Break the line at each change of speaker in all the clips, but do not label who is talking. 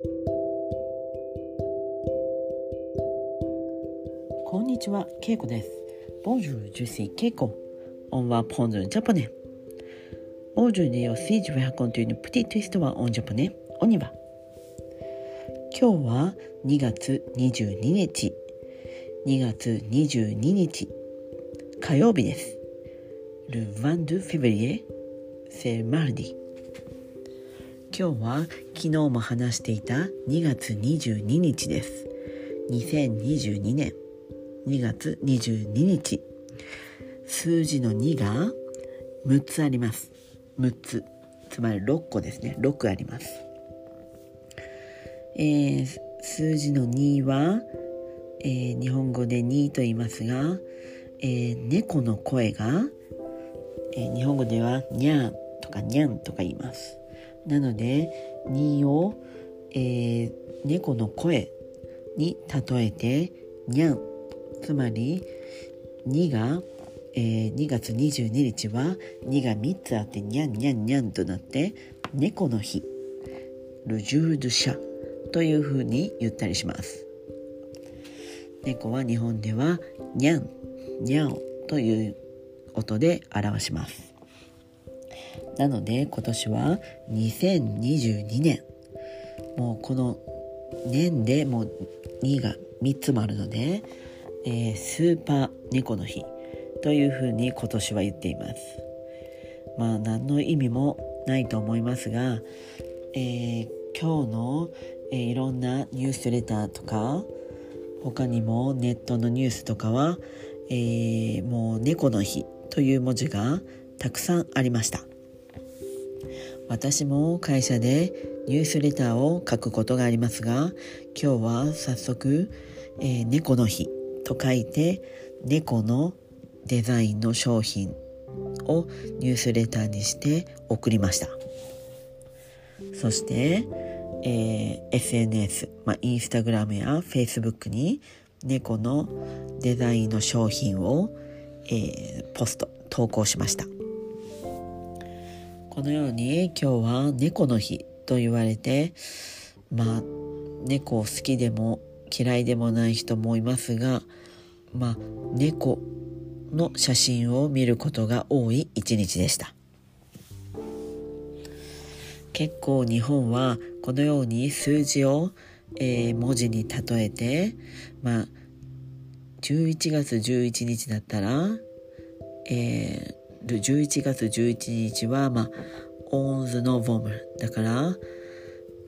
こんにちは、けいこです。ボンジュージューシーけいこ。オンはポンズジャポネ。ンジューネオスイージュウェアコというのプティトゥイストはオンジャポネ。オニバ。今日は2月22日。2月22日。火曜日です。ルヴァンドゥフィブリエ。セルマルディ。今日は昨日も話していた2月22日です。2022年。2月22日。数字の2が6つあります。6つ。つまり6個ですね。6あります、えー、数字の2は、えー、日本語で2と言いますが、えー、猫の声が、え日本語ではにゃんとかにゃんとか言います。なので2を、え猫の声に例えてにゃん。つまり2が、えー、2月22日は2が3つあってにゃんにゃんにゃんとなって猫の日。ルジュードシャというふうに言ったりします。猫は日本ではにゃんにゃおという音で表します。なので今年は2022年。もうこの年でもう2が3つもあるのでえー、スーパー猫の日というふうに今年は言っています。まあ何の意味もないと思いますが、えー、今日の、えー、いろんなニュースレターとか他にもネットのニュースとかは、えー、もう猫の日という文字がたくさんありました。私も会社でニュースレターを書くことがありますが今日は早速、えー、猫の日と書いて猫のデザインの商品をニュースレターにして送りました。そして、えー、SNS、まあ、インスタグラムやフェイスブックに猫のデザインの商品を、えー、ポスト投稿しました。このように今日は猫の日と言われてまあ猫好きでも嫌いでもない人もいますがまあ猫の写真を見ることが多い一日でした。結構日本はこのように数字を、えー、文字に例えてまあ11月11日だったら、えー、る11月11日は、まあ、オンズのボムだから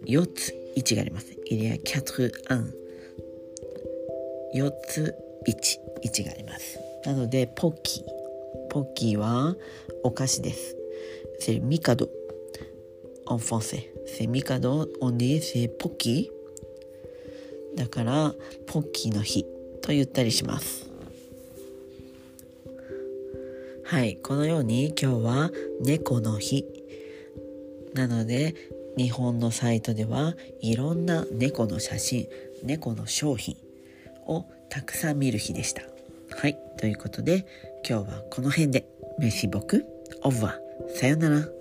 4つ1があります。イリアキャトルアン4つ11があります。なのでポッキーポッキーはお菓子です。セミカドオンフォンセセミカドオンディセポッキーだからポッキーの日と言ったりします。はい、このように今日は猫の日。なので、日本のサイトではいろんな猫の写真、猫の商品をたくさん見る日でした。はい。ということで、今日はこの辺で、メシボク、オブワ、さよなら。